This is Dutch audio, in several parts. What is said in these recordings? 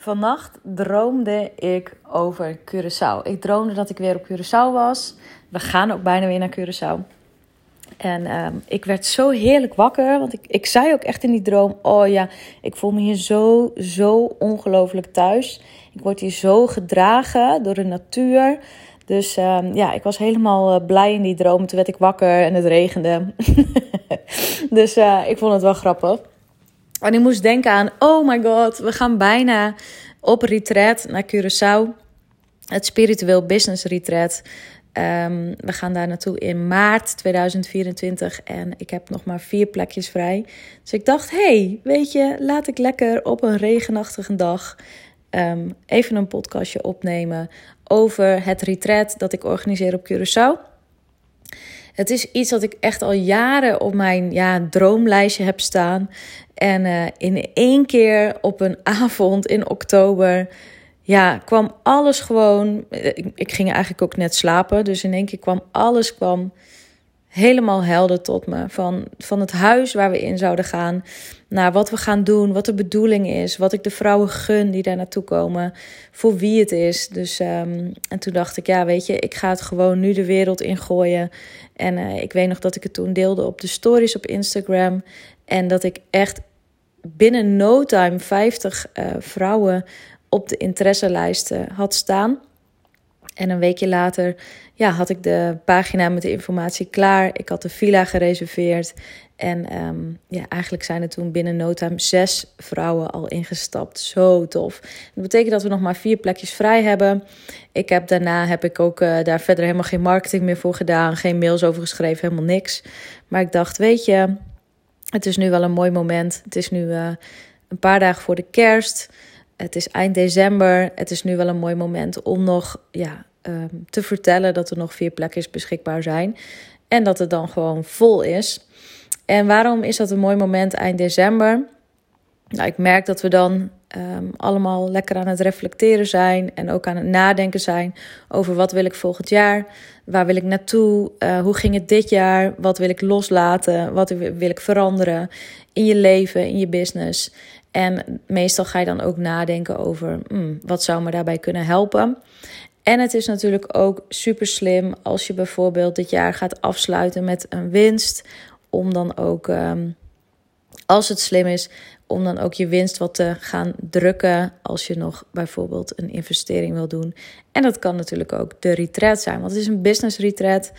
Vannacht droomde ik over Curaçao. Ik droomde dat ik weer op Curaçao was. We gaan ook bijna weer naar Curaçao. En ehm, ik werd zo heerlijk wakker. Want ik, ik zei ook echt in die droom: Oh ja, ik voel me hier zo, zo ongelooflijk thuis. Ik word hier zo gedragen door de natuur. Dus ehm, ja, ik was helemaal eh, blij in die droom. Toen werd ik wakker en het regende. dus uh, ik vond het wel grappig. En ik moest denken aan, oh my god, we gaan bijna op retreat naar Curaçao. Het Spiritueel Business Retreat. Um, we gaan daar naartoe in maart 2024 en ik heb nog maar vier plekjes vrij. Dus ik dacht, hey, weet je, laat ik lekker op een regenachtige dag um, even een podcastje opnemen over het retreat dat ik organiseer op Curaçao. Het is iets dat ik echt al jaren op mijn ja, droomlijstje heb staan. En uh, in één keer op een avond in oktober, ja, kwam alles gewoon. Ik, ik, ging eigenlijk ook net slapen, dus in één keer kwam alles kwam helemaal helder tot me. Van, van het huis waar we in zouden gaan, naar wat we gaan doen, wat de bedoeling is, wat ik de vrouwen gun die daar naartoe komen, voor wie het is. Dus, um, en toen dacht ik, ja, weet je, ik ga het gewoon nu de wereld ingooien. En uh, ik weet nog dat ik het toen deelde op de stories op Instagram. En dat ik echt binnen no time 50 uh, vrouwen op de interesselijsten had staan. En een weekje later ja, had ik de pagina met de informatie klaar. Ik had de villa gereserveerd. En um, ja, eigenlijk zijn er toen binnen no time zes vrouwen al ingestapt. Zo tof. Dat betekent dat we nog maar vier plekjes vrij hebben. Ik heb daarna heb ik ook uh, daar verder helemaal geen marketing meer voor gedaan. Geen mails over geschreven, helemaal niks. Maar ik dacht, weet je, het is nu wel een mooi moment. Het is nu uh, een paar dagen voor de kerst. Het is eind december. Het is nu wel een mooi moment om nog ja, um, te vertellen dat er nog vier plekjes beschikbaar zijn. En dat het dan gewoon vol is. En waarom is dat een mooi moment eind december? Nou, ik merk dat we dan um, allemaal lekker aan het reflecteren zijn en ook aan het nadenken zijn over wat wil ik volgend jaar, waar wil ik naartoe, uh, hoe ging het dit jaar, wat wil ik loslaten, wat wil ik veranderen in je leven, in je business. En meestal ga je dan ook nadenken over hmm, wat zou me daarbij kunnen helpen. En het is natuurlijk ook super slim als je bijvoorbeeld dit jaar gaat afsluiten met een winst. Om dan ook, um, als het slim is, om dan ook je winst wat te gaan drukken als je nog bijvoorbeeld een investering wil doen. En dat kan natuurlijk ook de retreat zijn, want het is een business retreat.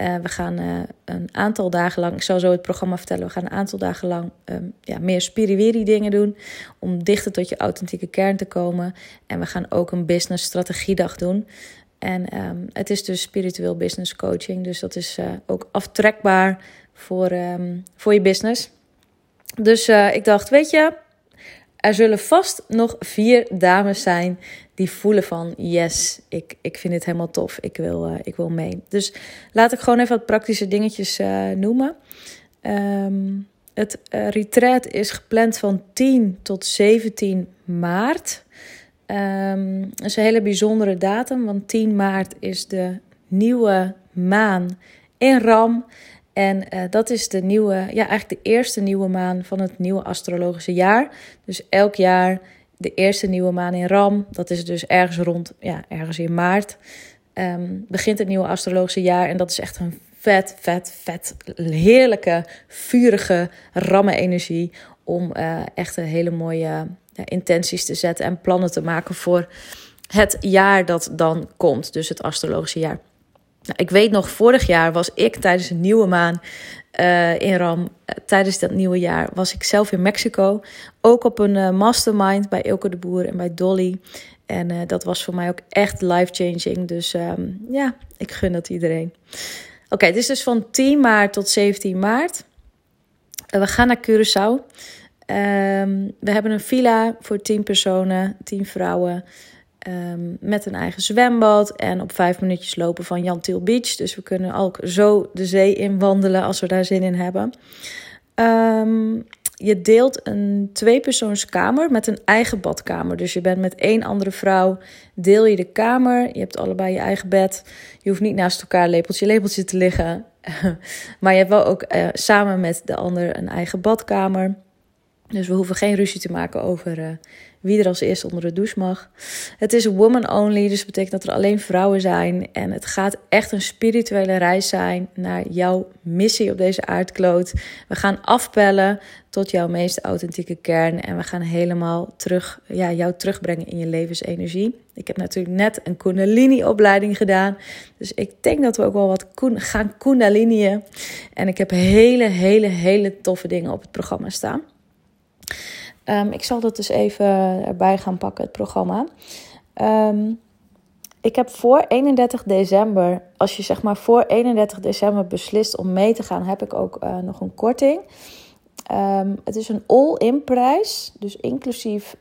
Uh, we gaan uh, een aantal dagen lang, ik zal zo het programma vertellen, we gaan een aantal dagen lang um, ja, meer spiriwiri dingen doen om dichter tot je authentieke kern te komen. En we gaan ook een business strategiedag doen. En um, het is dus spiritueel business coaching, dus dat is uh, ook aftrekbaar voor, um, voor je business. Dus ik dacht, weet je, er zullen vast nog vier dames zijn die voelen van yes, ik, ik vind dit helemaal tof, ik wil, uh, ik wil mee. Dus laat ik gewoon even wat praktische dingetjes uh, noemen. Um, het uh, retreat is gepland van 10 tot 17 maart. Um, dat is een hele bijzondere datum, want 10 maart is de nieuwe maan in Ram. En uh, dat is de nieuwe, ja, eigenlijk de eerste nieuwe maan van het nieuwe astrologische jaar. Dus elk jaar de eerste nieuwe maan in Ram. Dat is dus ergens rond, ja, ergens in maart. Um, begint het nieuwe astrologische jaar. En dat is echt een vet, vet, vet, heerlijke, vurige ramme-energie. Om uh, echt een hele mooie intenties te zetten en plannen te maken voor het jaar dat dan komt. Dus het astrologische jaar. Nou, ik weet nog, vorig jaar was ik tijdens een nieuwe maan uh, in Ram. Uh, tijdens dat nieuwe jaar was ik zelf in Mexico. Ook op een uh, mastermind bij Ilke de Boer en bij Dolly. En dat was voor mij ook echt life-changing. Dus um, ja, ik gun dat iedereen. Oké, dit is dus van 10 maart tot 17 maart. we gaan naar Curaçao. Um, we hebben een villa voor 10 personen, 10 vrouwen. Um, met een eigen zwembad en op vijf minuutjes lopen van Jantil Beach. Dus we kunnen ook zo de zee in wandelen als we daar zin in hebben. Um, je deelt een tweepersoonskamer met een eigen badkamer. Dus je bent met één andere vrouw, deel je de kamer. Je hebt allebei je eigen bed. Je hoeft niet naast elkaar lepeltje lepeltje te liggen. maar je hebt wel ook uh, samen met de ander een eigen badkamer. Dus we hoeven geen ruzie te maken over uh, wie er als eerste onder de douche mag. Het is woman only, dus betekent dat er alleen vrouwen zijn. En het gaat echt een spirituele reis zijn naar jouw missie op deze aardkloot. We gaan afpellen tot jouw meest authentieke kern. En we gaan helemaal terug, ja, jou terugbrengen in je levensenergie. Ik heb natuurlijk net een Kundalini-opleiding gedaan. Dus ik denk dat we ook wel wat gaan Kundaliniën. En ik heb hele, hele, hele toffe dingen op het programma staan. Um, ik zal dat dus even erbij gaan pakken, het programma. Um, ik heb voor 31 december, als je zeg maar voor 31 december beslist om mee te gaan, heb ik ook uh, nog een korting. Um, het is een all-in prijs, dus inclusief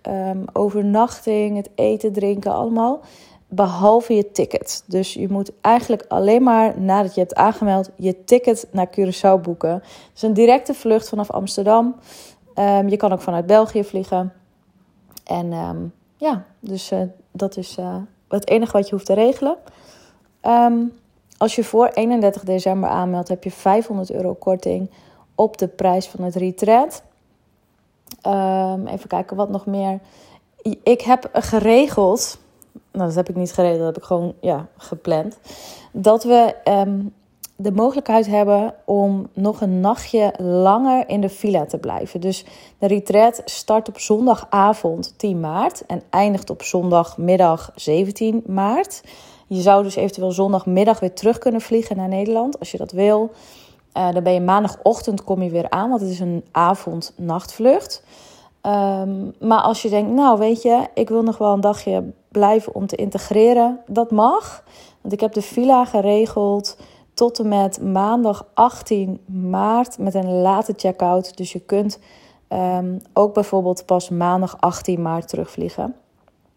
overnachting, het eten, drinken, allemaal. Behalve je ticket. Dus je moet eigenlijk alleen maar nadat je hebt aangemeld je ticket naar Curaçao boeken. Het is een directe vlucht vanaf Amsterdam. Um, je kan ook vanuit België vliegen. En um, ja, dus uh, dat is uh, het enige wat je hoeft te regelen. Um, als je voor 31 december aanmeldt, heb je 500 euro korting op de prijs van het retreat. even kijken wat nog meer. Ik heb geregeld, nou dat heb ik niet geregeld, dat heb ik gewoon ja, gepland. Dat we de mogelijkheid hebben om nog een nachtje langer in de villa te blijven. Dus de retreat start op zondagavond 10 maart en eindigt op zondagmiddag 17 maart. Je zou dus eventueel zondagmiddag weer terug kunnen vliegen naar Nederland als je dat wil. Uh, dan ben je maandagochtend kom je weer aan, want het is een avond-nachtvlucht. Um, maar als je denkt, nou weet je, ik wil nog wel een dagje blijven om te integreren, dat mag. Want ik heb de villa geregeld tot en met maandag 18 maart met een late check-out. Dus je kunt um, ook bijvoorbeeld pas maandag 18 maart terugvliegen.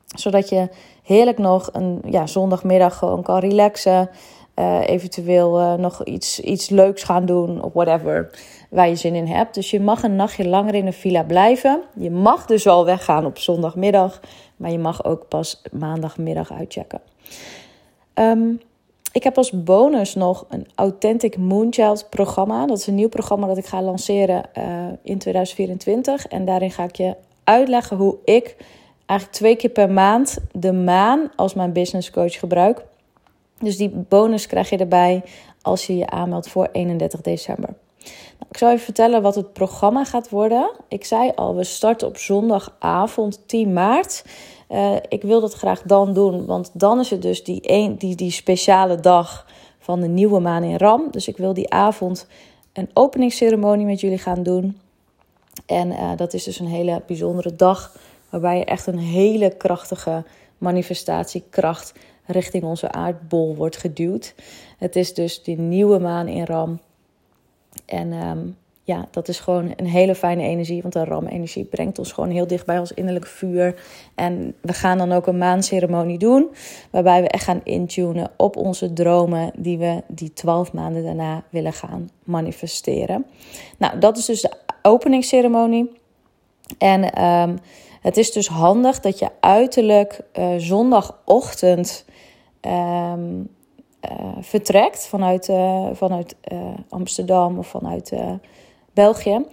Zodat je heerlijk nog een ja, zondagmiddag gewoon kan relaxen. Uh, eventueel uh, nog iets, iets leuks gaan doen of whatever waar je zin in hebt. Dus je mag een nachtje langer in de villa blijven. Je mag dus al weggaan op zondagmiddag, maar je mag ook pas maandagmiddag uitchecken. Um, ik heb als bonus nog een Authentic Moonchild programma. Dat is een nieuw programma dat ik ga lanceren uh, in 2024. En daarin ga ik je uitleggen hoe ik eigenlijk twee keer per maand de maan als mijn business coach gebruik. Dus die bonus krijg je erbij als je je aanmeldt voor 31 december. Nou, ik zal even vertellen wat het programma gaat worden. Ik zei al, we starten op zondagavond 10 maart. Uh, ik wil dat graag dan doen, want dan is het dus die, een, die, die speciale dag van de nieuwe maan in Ram. Dus ik wil die avond een openingsceremonie met jullie gaan doen. En uh, dat is dus een hele bijzondere dag, waarbij je echt een hele krachtige manifestatiekracht richting onze aardbol wordt geduwd. Het is dus die nieuwe maan in Ram. En um, ja, dat is gewoon een hele fijne energie. Want de ram-energie brengt ons gewoon heel dicht bij ons innerlijke vuur. En we gaan dan ook een maanceremonie doen. Waarbij we echt gaan intunen op onze dromen. Die we die twaalf maanden daarna willen gaan manifesteren. Nou, dat is dus de openingsceremonie. En um, het is dus handig dat je uiterlijk uh, zondagochtend. Um, uh, vertrekt vanuit, uh, vanuit Amsterdam of vanuit België.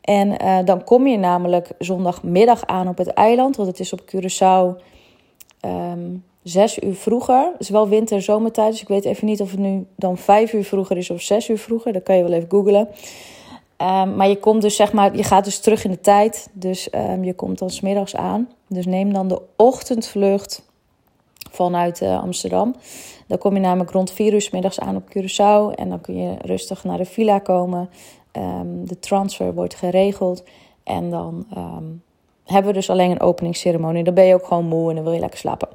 En uh, dan kom je namelijk zondagmiddag aan op het eiland, want het is op Curaçao um, zes uur vroeger. Het is wel winter-zomertijd, dus ik weet even niet of het nu dan vijf uur vroeger is of zes uur vroeger. Dat kan je wel even googlen. Um, maar je komt dus zeg maar, je gaat dus terug in de tijd. Dus um, je komt dan smiddags aan. Dus neem dan de ochtendvlucht vanuit uh, Amsterdam. Dan kom je namelijk rond vier uur s middags aan op Curaçao. En dan kun je rustig naar de villa komen. Um, de transfer wordt geregeld. En dan um, hebben we dus alleen een openingsceremonie. Dan ben je ook gewoon moe en dan wil je lekker slapen.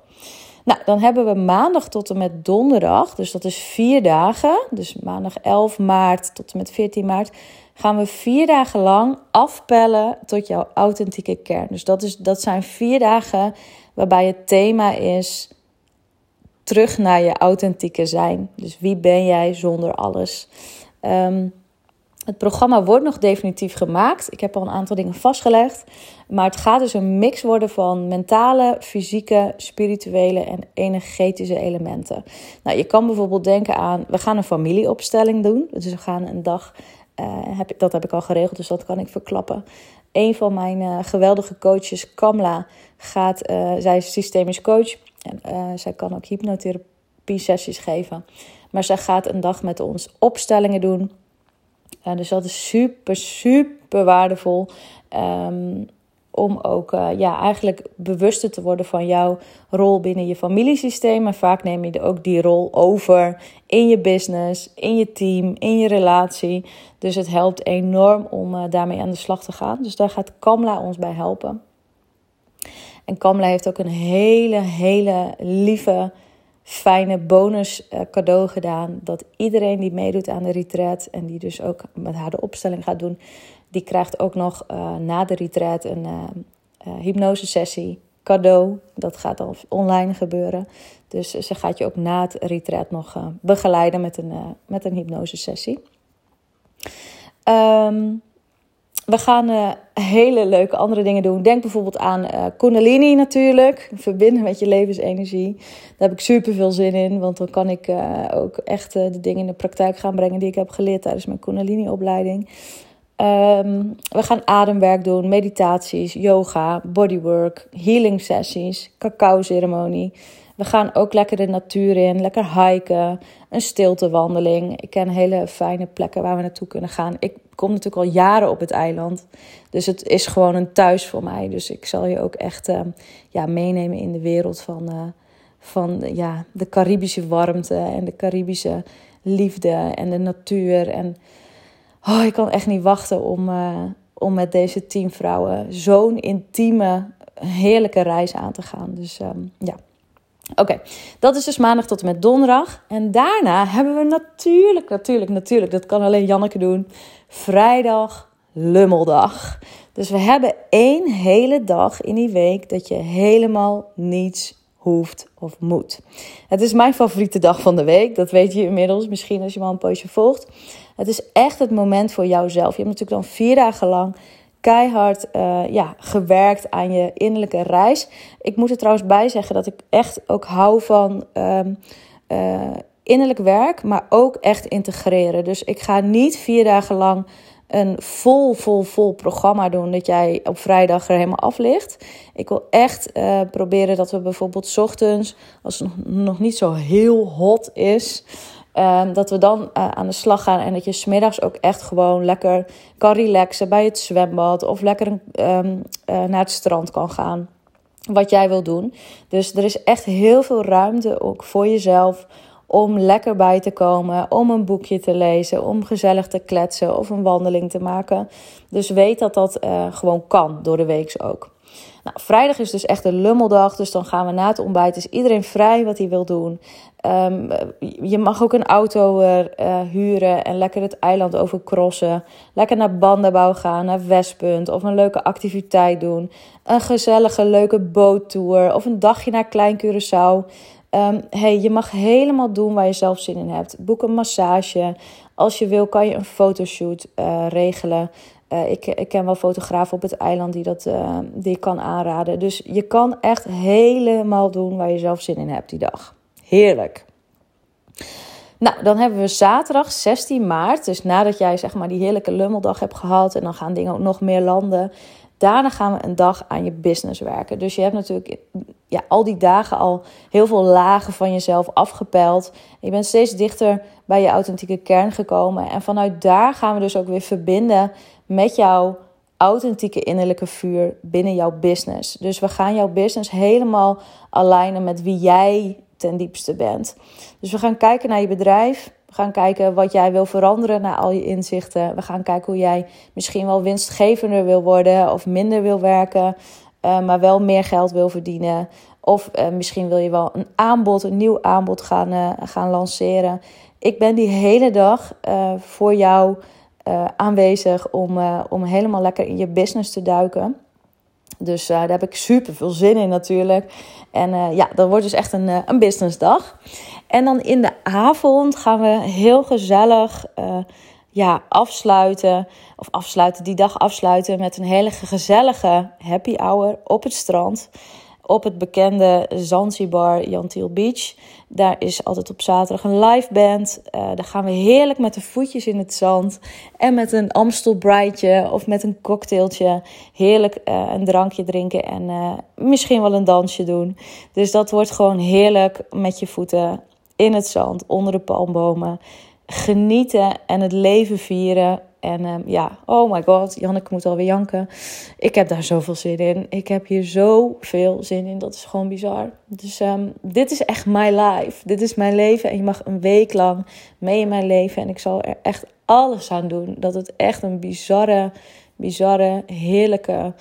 Nou, dan hebben we maandag tot en met donderdag, dus dat is vier dagen. Dus maandag 11 maart tot en met 14 maart gaan we vier dagen lang afpellen tot jouw authentieke kern. Dus dat, is, dat zijn vier dagen waarbij het thema is terug naar je authentieke zijn. Dus wie ben jij zonder alles? Um, het programma wordt nog definitief gemaakt. Ik heb al een aantal dingen vastgelegd. Maar het gaat dus een mix worden van mentale, fysieke, spirituele en energetische elementen. Nou, je kan bijvoorbeeld denken aan: we gaan een familieopstelling doen. Dus we gaan een dag, uh, heb, dat heb ik al geregeld, dus dat kan ik verklappen. een van mijn geweldige coaches, Kamla, gaat, zij is systemisch coach. En zij kan ook hypnotherapie sessies geven. Maar zij gaat een dag met ons opstellingen doen. Dus dat is super, super waardevol. Um, om ook uh, ja, eigenlijk bewuster te worden van jouw rol binnen je familiesysteem. En vaak neem je ook die rol over in je business, in je team, in je relatie. Dus het helpt enorm om uh, daarmee aan de slag te gaan. Dus daar gaat Kamla ons bij helpen. En Kamla heeft ook een hele, hele lieve, fijne bonus uh, cadeau gedaan. Dat iedereen die meedoet aan de retreat en die dus ook met haar de opstelling gaat doen die krijgt ook nog uh, na de retreat een uh, uh, hypnosesessie cadeau. Dat gaat dan online gebeuren. Dus ze gaat je ook na het retreat nog begeleiden met een, met een hypnosesessie. Um, we gaan hele leuke andere dingen doen. Denk bijvoorbeeld aan uh, Kundalini natuurlijk. Verbinden met je levensenergie. Daar heb ik super veel zin in. Want dan kan ik ook echt de dingen in de praktijk gaan brengen die ik heb geleerd tijdens mijn Kundalini-opleiding. Ehm, we gaan ademwerk doen, meditaties, yoga, bodywork, healing sessies, cacao ceremonie. We gaan ook lekker de natuur in, lekker hiken, een stiltewandeling. Ik ken hele fijne plekken waar we naartoe kunnen gaan. Ik kom natuurlijk al jaren op het eiland, dus het is gewoon een thuis voor mij. Dus ik zal je ook echt uh, ja, meenemen in de wereld van, uh, van ja, de Caribische warmte en de Caribische liefde en de natuur en oh, ik kan echt niet wachten om, uh, om met deze tien vrouwen zo'n intieme, heerlijke reis aan te gaan. Dus um, ja. Oké, dat is dus maandag tot en met donderdag. En daarna hebben we natuurlijk, natuurlijk, natuurlijk, dat kan alleen Janneke doen, vrijdag lummeldag. Dus we hebben één hele dag in die week dat je helemaal niets hoeft of moet. Het is mijn favoriete dag van de week. Dat weet je inmiddels, misschien als je me al een poosje volgt. Het is echt het moment voor jouzelf. Je hebt natuurlijk dan vier dagen lang keihard uh, ja, gewerkt aan je innerlijke reis. Ik moet er trouwens bij zeggen dat ik echt ook hou van um, uh, innerlijk werk, maar ook echt integreren. Dus ik ga niet vier dagen lang een vol, vol, vol programma doen dat jij op vrijdag er helemaal af ligt. Ik wil echt uh, proberen dat we bijvoorbeeld ochtends, als het nog niet zo heel hot is, Um, dat we dan uh, aan de slag gaan en dat je smiddags ook echt gewoon lekker kan relaxen bij het zwembad of lekker um, uh, naar het strand kan gaan. Wat jij wil doen. Dus er is echt heel veel ruimte ook voor jezelf om lekker bij te komen, om een boekje te lezen, om gezellig te kletsen of een wandeling te maken. Dus weet dat dat uh, gewoon kan door de week ook. Nou, vrijdag is dus echt een lummeldag, dus dan gaan we na het ontbijt. Is iedereen vrij wat hij wil doen. Um, je mag ook een auto uh, huren en lekker het eiland overcrossen. Lekker naar Bandenbouw gaan, naar Westpunt of een leuke activiteit doen. Een gezellige, leuke boottour of een dagje naar Klein Curaçao. Um, hey, je mag helemaal doen waar je zelf zin in hebt. Boek een massage. Als je wil, kan je een fotoshoot uh, regelen. Uh, ik, ik ken wel fotografen op het eiland die dat uh, die kan aanraden. Dus je kan echt helemaal doen waar je zelf zin in hebt die dag. Heerlijk. Nou, dan hebben we zaterdag 16 maart. Dus nadat jij zeg maar die heerlijke lummeldag hebt gehad en dan gaan dingen ook nog meer landen. Daarna gaan we een dag aan je business werken. Dus je hebt natuurlijk ja, al die dagen al heel veel lagen van jezelf afgepeld. Je bent steeds dichter bij je authentieke kern gekomen. En vanuit daar gaan we dus ook weer verbinden met jouw authentieke innerlijke vuur binnen jouw business. Dus we gaan jouw business helemaal alignen met wie jij ten diepste bent. Dus we gaan kijken naar je bedrijf. We gaan kijken wat jij wil veranderen na al je inzichten. We gaan kijken hoe jij misschien wel winstgevender wil worden of minder wil werken, uh, maar wel meer geld wil verdienen. Of uh, misschien wil je wel een aanbod, een nieuw aanbod gaan, uh, gaan lanceren. Ik ben die hele dag voor jou aanwezig om, om helemaal lekker in je business te duiken. Dus uh, daar heb ik super veel zin in natuurlijk. En ja, dat wordt dus echt een, een businessdag. En dan in de avond gaan we heel gezellig ja, afsluiten. Of afsluiten, die dag afsluiten met een hele gezellige happy hour op het strand. Op het bekende Zanzibar Jantil Beach. Daar is altijd op zaterdag een live band. Uh, daar gaan we heerlijk met de voetjes in het zand. En met een Amstel Brightje of met een cocktailtje. Heerlijk uh, een drankje drinken en uh, misschien wel een dansje doen. Dus dat wordt gewoon heerlijk met je voeten in het zand, onder de palmbomen. Genieten en het leven vieren. En um, ja, oh my god, Janneke moet alweer janken. Ik heb daar zoveel zin in. Ik heb hier zoveel zin in. Dat is gewoon bizar. Dus um, dit is echt my life. Dit is mijn leven. En je mag een week lang mee in mijn leven. En ik zal er echt alles aan doen. Dat het echt een bizarre, bizarre, heerlijke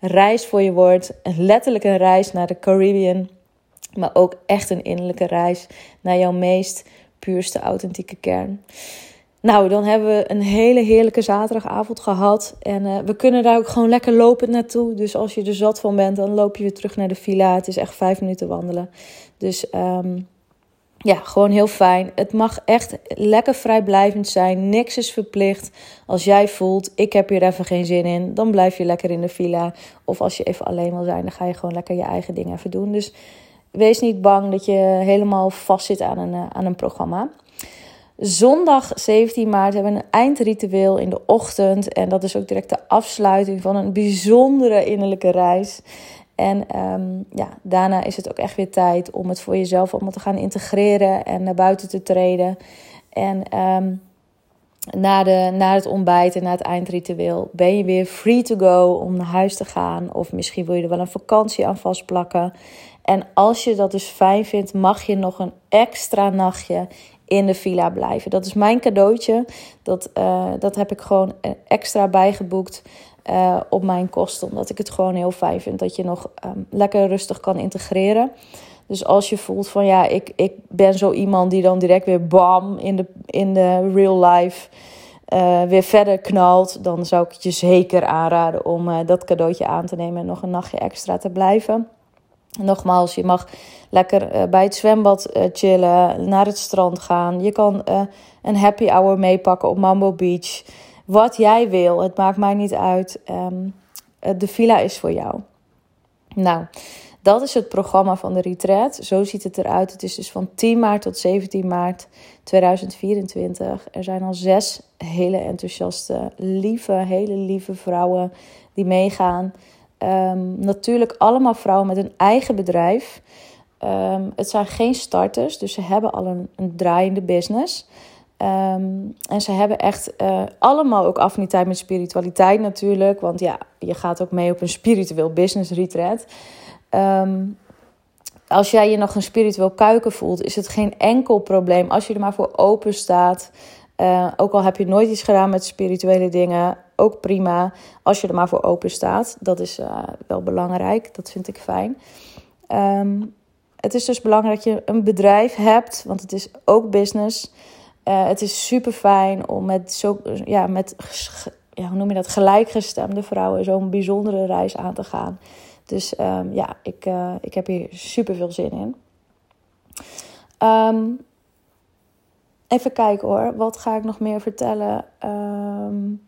reis voor je wordt. Letterlijk een reis naar de Caribbean. Maar ook echt een innerlijke reis naar jouw meest puurste, authentieke kern. Nou, dan hebben we een hele heerlijke zaterdagavond gehad. En uh, we kunnen daar ook gewoon lekker lopend naartoe. Dus als je er zat van bent, dan loop je weer terug naar de villa. Het is echt vijf minuten wandelen. Dus um, ja, gewoon heel fijn. Het mag echt lekker vrijblijvend zijn. Niks is verplicht. Als jij voelt, ik heb hier even geen zin in, dan blijf je lekker in de villa. Of als je even alleen wil zijn, dan ga je gewoon lekker je eigen dingen even doen. Dus wees niet bang dat je helemaal vast zit aan een, eh, aan een programma. Zondag 17 maart hebben we een eindritueel in de ochtend. En dat is ook direct de afsluiting van een bijzondere innerlijke reis. En um, ja, daarna is het ook echt weer tijd om het voor jezelf allemaal te gaan integreren en naar buiten te treden. En um, na, de, na het ontbijt en na het eindritueel ben je weer free to go om naar huis te gaan. Of misschien wil je er wel een vakantie aan vastplakken. En als je dat dus fijn vindt, mag je nog een extra nachtje in de villa blijven. Dat is mijn cadeautje. Dat, uh, dat heb ik gewoon extra bijgeboekt uh, op mijn kosten. Omdat ik het gewoon heel fijn vind dat je nog um, lekker rustig kan integreren. Dus als je voelt van ja, ik, ik ben zo iemand die dan direct weer bam in de, in de real life weer verder knalt, dan zou ik het je zeker aanraden om dat cadeautje aan te nemen en nog een nachtje extra te blijven. Nogmaals, je mag lekker uh, bij het zwembad chillen, naar het strand gaan. Je kan een happy hour meepakken op Mambo Beach. Wat jij wil, het maakt mij niet uit. Um, de villa is voor jou. Nou, dat is het programma van de retreat. Zo ziet het eruit. Het is dus van 10 maart tot 17 maart 2024. Er zijn al zes hele enthousiaste, lieve, hele lieve vrouwen die meegaan. Um, natuurlijk allemaal vrouwen met een eigen bedrijf. Um, het zijn geen starters, dus ze hebben al een, draaiende business. Um, en ze hebben echt uh, allemaal ook affiniteit met spiritualiteit natuurlijk. Want ja, je gaat ook mee op een spiritueel business retreat. Als jij je nog een spiritueel kuiken voelt, is het geen enkel probleem als je er maar voor open staat. Uh, ook al heb je nooit iets gedaan met spirituele dingen, ook prima. Als je er maar voor open staat, dat is uh, wel belangrijk. Dat vind ik fijn. Um, het is dus belangrijk dat je een bedrijf hebt, want het is ook business. Uh, het is super fijn om met, zo, ja, met ja, hoe noem je dat, gelijkgestemde vrouwen zo'n bijzondere reis aan te gaan. Dus um, ja, ik, ik heb hier super veel zin in. Um, even kijken hoor, wat ga ik nog meer vertellen? Um,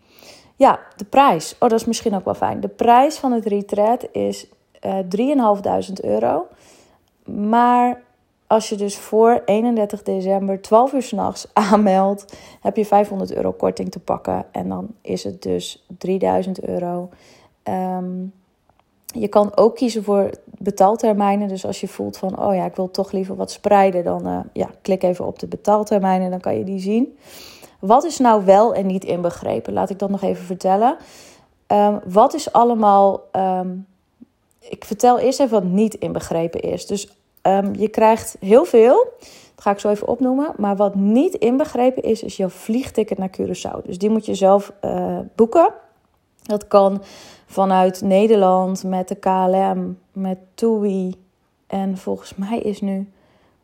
ja, de prijs. Oh, dat is misschien ook wel fijn. De prijs van het retreat is uh, 3.500 euro. Maar als je dus voor 31 december 12 uur s'nachts aanmeldt, heb je 500 euro korting te pakken. En dan is het dus 3000 euro. Um, je kan ook kiezen voor betaaltermijnen. Dus als je voelt van, oh ja, ik wil toch liever wat spreiden, dan uh, ja, klik even op de betaaltermijnen, dan kan je die zien. Wat is nou wel en niet inbegrepen? Laat ik dat nog even vertellen. Um, wat is allemaal. Um, ik vertel eerst even wat niet inbegrepen is. Dus um, je krijgt heel veel. Dat ga ik zo even opnoemen. Maar wat niet inbegrepen is, is jouw vliegticket naar Curaçao. Dus die moet je zelf uh, boeken. Dat kan vanuit Nederland met de KLM, met TUI. En volgens mij is nu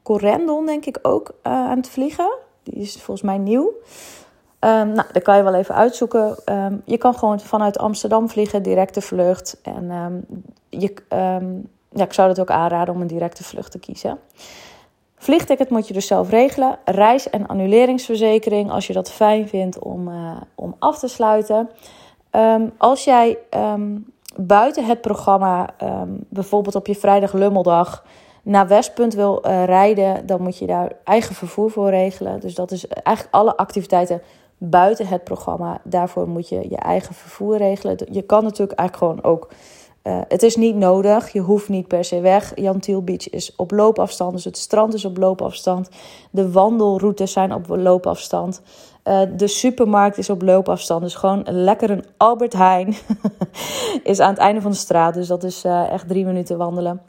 Corendon, denk ik, ook uh, aan het vliegen. Die is volgens mij nieuw. Um, nou, dat kan je wel even uitzoeken. Um, je kan gewoon vanuit Amsterdam vliegen, directe vlucht. En um, je, ja, ik zou dat ook aanraden om een directe vlucht te kiezen. Vliegticket moet je dus zelf regelen. Reis- en annuleringsverzekering, als je dat fijn vindt om, uh, om af te sluiten. Um, als jij um, buiten het programma, ehm, bijvoorbeeld op je vrijdag lummeldag, naar Westpunt wil uh, rijden, dan moet je daar eigen vervoer voor regelen. Dus dat is eigenlijk alle activiteiten buiten het programma. Daarvoor moet je je eigen vervoer regelen. Je kan natuurlijk eigenlijk gewoon ook. Uh, het is niet nodig, je hoeft niet per se weg. Jan Tiel Beach is op loopafstand, dus het strand is op loopafstand. De wandelroutes zijn op loopafstand. Uh, de supermarkt is op loopafstand. Dus gewoon lekker een Albert Heijn is aan het einde van de straat. Dus dat is uh, echt drie minuten wandelen.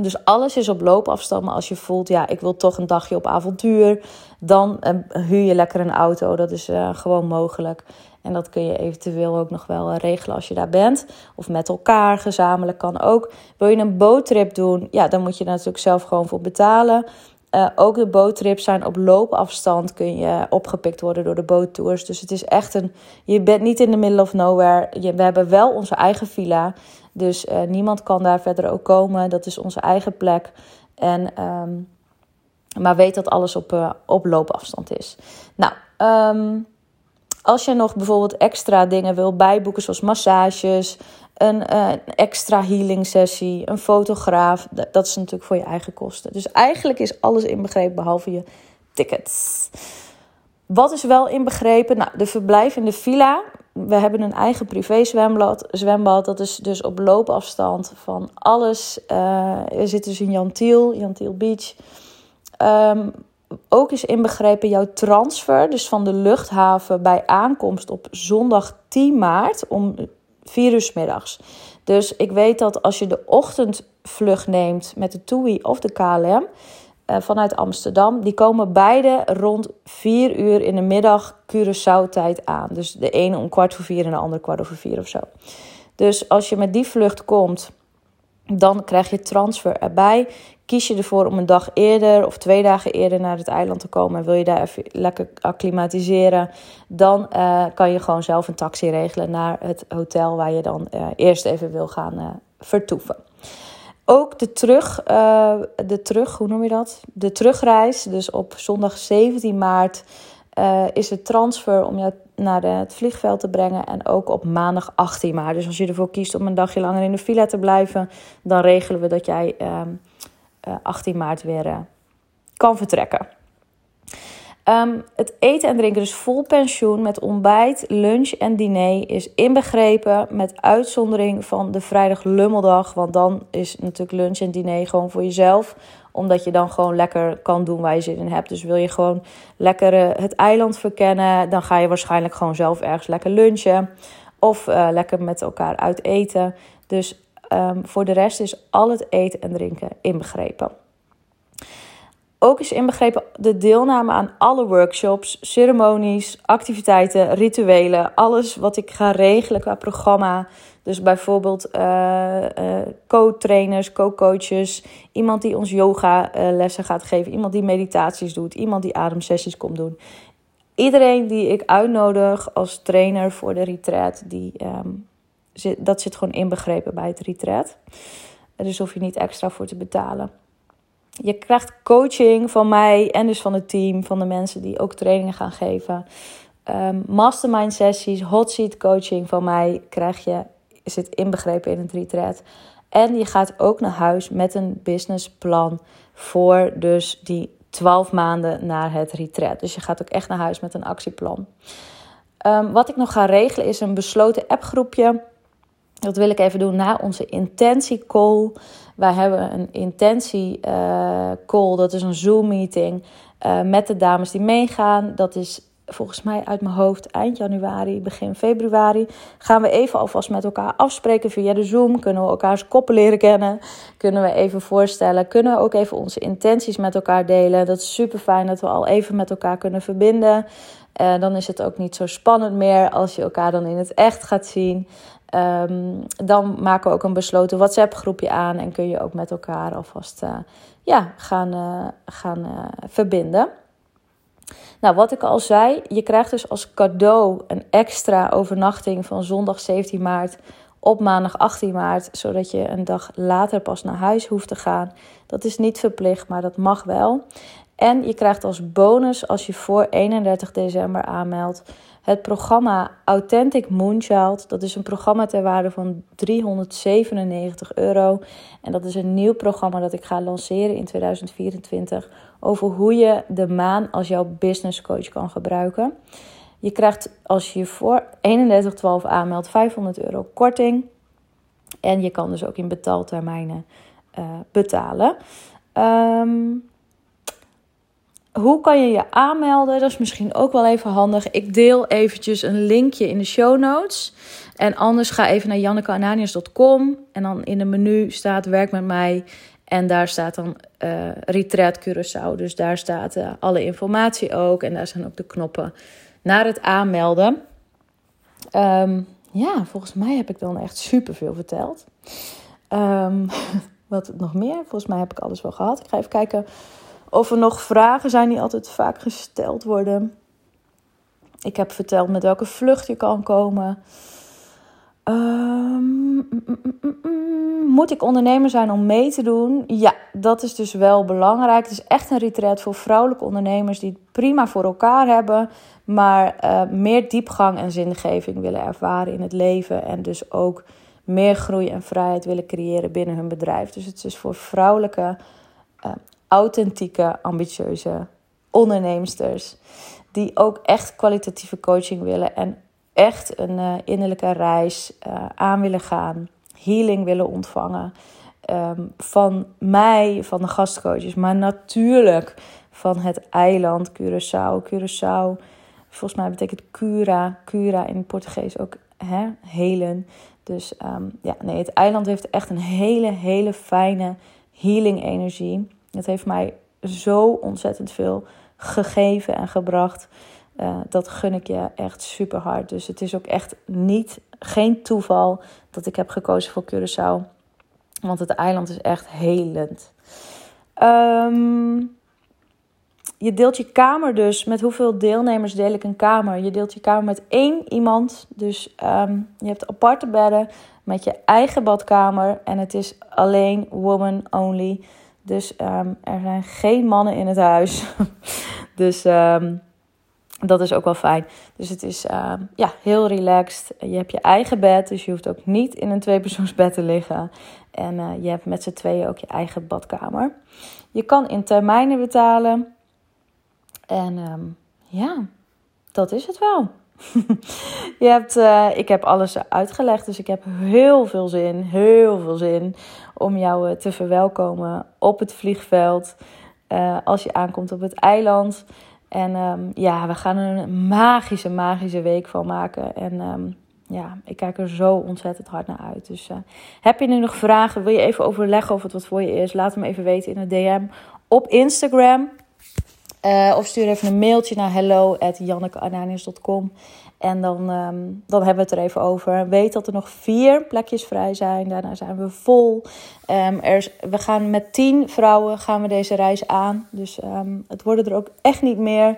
Dus alles is op loopafstand. Maar als je voelt, ja, ik wil toch een dagje op avontuur. Dan uh, huur je lekker een auto. Dat is gewoon mogelijk. En dat kun je eventueel ook nog wel regelen als je daar bent. Of met elkaar, gezamenlijk kan ook. Wil je een boottrip doen? Ja, dan moet je daar natuurlijk zelf gewoon voor betalen. Uh, ook de boottrips zijn op loopafstand. Kun je opgepikt worden door de boottours. Dus het is echt een. Je bent niet in de middle of nowhere. We hebben wel onze eigen villa. Dus uh, niemand kan daar verder ook komen. Dat is onze eigen plek. En, um, maar weet dat alles op, uh, op loopafstand is. Nou, um, als je nog bijvoorbeeld extra dingen wil bijboeken, zoals massages, een uh, extra healing sessie, een fotograaf, dat is natuurlijk voor je eigen kosten. Dus eigenlijk is alles inbegrepen behalve je tickets. Wat is wel inbegrepen? Nou, de verblijf in de villa. We hebben een eigen privé zwembad. zwembad. Dat is dus op loopafstand van alles. Uh, zitten dus in Jantiel, Jantiel Beach. Um, ook is inbegrepen jouw transfer, dus van de luchthaven bij aankomst op zondag 10 maart om 4 uur s middags. Dus ik weet dat als je de ochtendvlucht neemt met de TUI of de KLM uh, vanuit Amsterdam, die komen beide rond 4 uur in de middag Curaçao-tijd aan. Dus de ene om kwart voor vier en de andere kwart over vier of zo. Dus als je met die vlucht komt, dan krijg je transfer erbij. Kies je ervoor om een dag eerder of twee dagen eerder naar het eiland te komen en wil je daar even lekker acclimatiseren, dan uh, kan je gewoon zelf een taxi regelen naar het hotel waar je dan uh, eerst even wil gaan uh, vertoeven. Ook de terug, de terug, hoe noem je dat? De terugreis, dus op zondag 17 maart is het transfer om jou naar het vliegveld te brengen. En ook op maandag 18 maart. Dus als je ervoor kiest om een dagje langer in de villa te blijven, dan regelen we dat jij uh, 18 maart weer uh, kan vertrekken. Um, het eten en drinken, dus vol pensioen met ontbijt, lunch en diner, is inbegrepen met uitzondering van de vrijdag lummeldag. Want dan is natuurlijk lunch en diner gewoon voor jezelf omdat je dan gewoon lekker kan doen waar je zin in hebt. Dus wil je gewoon lekker uh, het eiland verkennen, dan ga je waarschijnlijk gewoon zelf ergens lekker lunchen. Of lekker met elkaar uit eten. Dus um, voor de rest is al het eten en drinken inbegrepen. Ook is inbegrepen de deelname aan alle workshops, ceremonies, activiteiten, rituelen. Alles wat ik ga regelen qua programma. Dus bijvoorbeeld uh, uh, co-trainers, co-coaches, iemand die ons yoga uh, lessen gaat geven, iemand die meditaties doet, iemand die ademsessies komt doen. Iedereen die ik uitnodig als trainer voor de retreat, die, zit, dat zit gewoon inbegrepen bij het retreat. Dus hoef je niet extra voor te betalen. Je krijgt coaching van mij en dus van het team, van de mensen die ook trainingen gaan geven. Um, mastermind sessies, hot seat coaching van mij krijg je zit inbegrepen in het retreat. En je gaat ook naar huis met een businessplan voor dus die 12 maanden naar het retreat. Dus je gaat ook echt naar huis met een actieplan. Um, wat ik nog ga regelen is een besloten appgroepje. Dat wil ik even doen na onze intentie-call. Wij hebben een intentie-call, uh, dat is een Zoom-meeting uh, met de dames die meegaan. Dat is volgens mij uit mijn hoofd eind januari, begin februari. Gaan we even alvast met elkaar afspreken via de Zoom. Kunnen we elkaars koppen leren kennen. Kunnen we even voorstellen. Kunnen we ook even onze intenties met elkaar delen. Dat is super fijn dat we al even met elkaar kunnen verbinden. Uh, dan is het ook niet zo spannend meer als je elkaar dan in het echt gaat zien. Um, dan maken we ook een besloten WhatsApp-groepje aan en kun je ook met elkaar alvast uh, ja, gaan, uh, gaan verbinden. Nou, wat ik al zei, je krijgt dus als cadeau een extra overnachting van zondag 17 maart op maandag 18 maart, zodat je een dag later pas naar huis hoeft te gaan. Dat is niet verplicht, maar dat mag wel. En je krijgt als bonus als je voor 31 december aanmeldt het programma Authentic Moonchild. Dat is een programma ter waarde van 397 euro. En dat is een nieuw programma dat ik ga lanceren in 2024 over hoe je de maan als jouw business coach kan gebruiken. Je krijgt als je voor 3112 aanmeldt 500 euro korting. En je kan dus ook in betaaltermijnen uh, betalen. Um, hoe kan je je aanmelden? Dat is misschien ook wel even handig. Ik deel eventjes een linkje in de show notes. En anders ga even naar jannekeananias.com. En dan in de menu staat werk met mij. En daar staat dan uh, Retreat Curaçao. Dus daar staat uh, alle informatie ook. En daar zijn ook de knoppen naar het aanmelden. Um, ja, volgens mij heb ik dan echt superveel verteld. Um, wat nog meer? Volgens mij heb ik alles wel gehad. Ik ga even kijken of er nog vragen zijn die altijd vaak gesteld worden. Ik heb verteld met welke vlucht je kan komen. Um, moet ik ondernemer zijn om mee te doen? Ja, dat is dus wel belangrijk. Het is echt een retreat voor vrouwelijke ondernemers die het prima voor elkaar hebben, maar uh, meer diepgang en zingeving willen ervaren in het leven en dus ook meer groei en vrijheid willen creëren binnen hun bedrijf. Dus het is voor vrouwelijke uh, authentieke, ambitieuze onderneemsters. Die ook echt kwalitatieve coaching willen en echt een uh, innerlijke reis uh, aan willen gaan. Healing willen ontvangen. Um, van mij, van de gastcoaches, maar natuurlijk van het eiland Curaçao. Curaçao, volgens mij betekent Cura, Cura in het Portugees ook hè, helen. Dus um, ja, nee, het eiland heeft echt een hele, hele fijne healing energie. Het heeft mij zo ontzettend veel gegeven en gebracht. Uh, dat gun ik je echt super hard. Dus het is ook echt niet, geen toeval dat ik heb gekozen voor Curaçao. Want het eiland is echt helend. Um, je deelt je kamer dus. Met hoeveel deelnemers deel ik een kamer? Je deelt je kamer met één iemand. Dus um, je hebt aparte bedden met je eigen badkamer. En het is alleen woman only. Dus um, er zijn geen mannen in het huis. dus um, dat is ook wel fijn. Dus het is uh, ja, heel relaxed. Je hebt je eigen bed, dus je hoeft ook niet in een tweepersoonsbed te liggen. En uh, je hebt met z'n tweeën ook je eigen badkamer. Je kan in termijnen betalen. En ja, dat is het wel. je hebt, uh, ik heb alles uitgelegd, dus ik heb heel veel zin, heel veel zin om jou uh, te verwelkomen op het vliegveld. Uh, als je aankomt op het eiland. En um, ja, we gaan er een magische, magische week van maken. En um, ja, ik kijk er zo ontzettend hard naar uit. Dus heb je nu nog vragen? Wil je even overleggen of het wat voor je is? Laat me even weten in een DM op Instagram. Uh, of stuur even een mailtje naar hello.jannekeananius.com. En dan, um, dan hebben we het er even over. Weet dat er nog vier plekjes vrij zijn. Daarna zijn we vol. Um, er we gaan met tien vrouwen gaan we deze reis aan. Dus um, het worden er ook echt niet meer.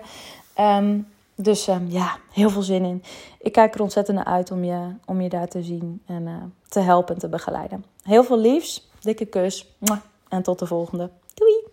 dus ja, heel veel zin in. Ik kijk er ontzettend naar uit om je, om je daar te zien en uh, te helpen en te begeleiden. Heel veel liefs. Dikke kus. En tot de volgende. Doei!